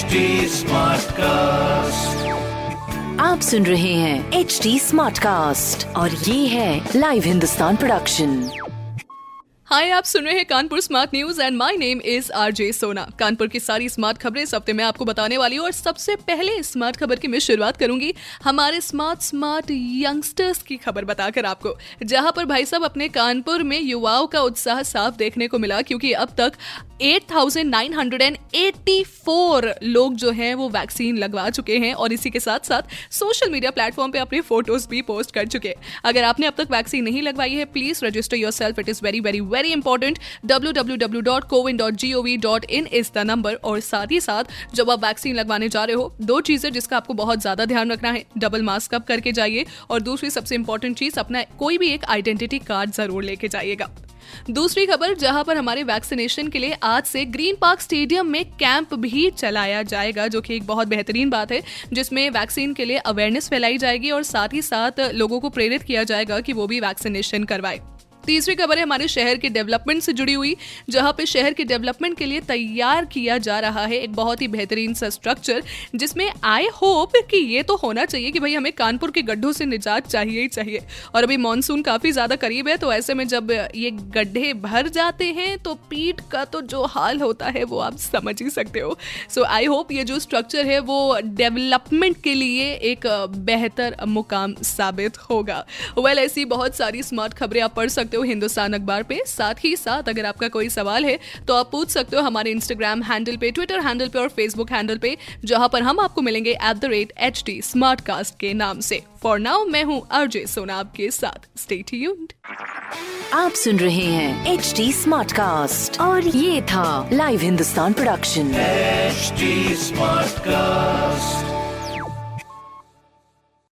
HD Smartcast. आप सुन रहे हैं एच डी स्मार्ट कास्ट और ये है लाइव हिंदुस्तान प्रोडक्शन हाय आप सुन रहे हैं Kanpur smart news and my name is RJ Sona Kanpur की सारी स्मार्ट खबरें इस हफ़्ते मैं आपको बताने वाली हूँ और सबसे पहले स्मार्ट खबर की मैं शुरुआत करूँगी हमारे स्मार्ट स्मार्ट यंगस्टर्स की खबर बताकर आपको जहाँ पर भाई साहब अपने कानपुर में युवाओं का उत्साह साफ़ देखने को मिला क्योंकि अब तक 8,984 लोग जो हैं वो वैक्सीन लगवा चुके हैं और इसी के साथ साथ सोशल मीडिया प्लेटफॉर्म पे अपनी फ़ोटोज़ भी पोस्ट कर चुके हैं। अगर आपने अब तक वैक्सीन नहीं लगवाई है please register yourself it is very very very important www.cowin.gov.in is the number और साथ ही साथ जब आप वैक्सीन लगवाने जा रहे हो दो चीज़ें जिसका आपको बहुत ज़्यादा ध्यान रखना है डबल मास्क अप करके जाइए और दूसरी सबसे इंपॉर्टेंट चीज़ अपना कोई भी एक आइडेंटिटी कार्ड ज़रूर लेके जाइएगा। दूसरी खबर, जहाँ पर हमारे वैक्सीनेशन के लिए आज से ग्रीन पार्क स्टेडियम में कैंप भी चलाया जाएगा, जो कि एक बहुत बेहतरीन बात है, जिसमें वैक्सीन के लिए अवेयरनेस फैलाई जाएगी और साथ ही साथ लोगों को प्रेरित किया जाएगा कि वो भी वैक्सीनेशन करवाए। तीसरी खबर है हमारे शहर के डेवलपमेंट से जुड़ी हुई जहाँ पे शहर के डेवलपमेंट के लिए तैयार किया जा रहा है एक बहुत ही बेहतरीन सा स्ट्रक्चर जिसमें आई होप कि ये तो होना चाहिए कि भाई हमें कानपुर के गड्ढों से निजात चाहिए ही चाहिए। और अभी मानसून काफ़ी ज़्यादा करीब है तो ऐसे में जब ये गड्ढे भर जाते हैं तो पीठ का तो जो हाल होता है वो आप समझ ही सकते हो। सो आई होप ये जो स्ट्रक्चर है वो डेवलपमेंट के लिए एक बेहतर मुकाम साबित होगा। वेल well, ऐसी बहुत सारी स्मार्ट खबरें आप पढ़ सकते हो हिंदुस्तान अखबार पे। साथ ही साथ अगर आपका कोई सवाल है तो आप पूछ सकते हो हमारे इंस्टाग्राम हैंडल पे ट्विटर हैंडल पे और फेसबुक हैंडल पे जहाँ पर हम आपको मिलेंगे at the rate H T Smartcast के नाम से। फॉर नाउ मैं हूँ अरजय सोना आपके साथ। स्टे ट्यून्ड आप सुन रहे हैं एच डी स्मार्ट कास्ट और ये था live Hindustan production HD Smartcast.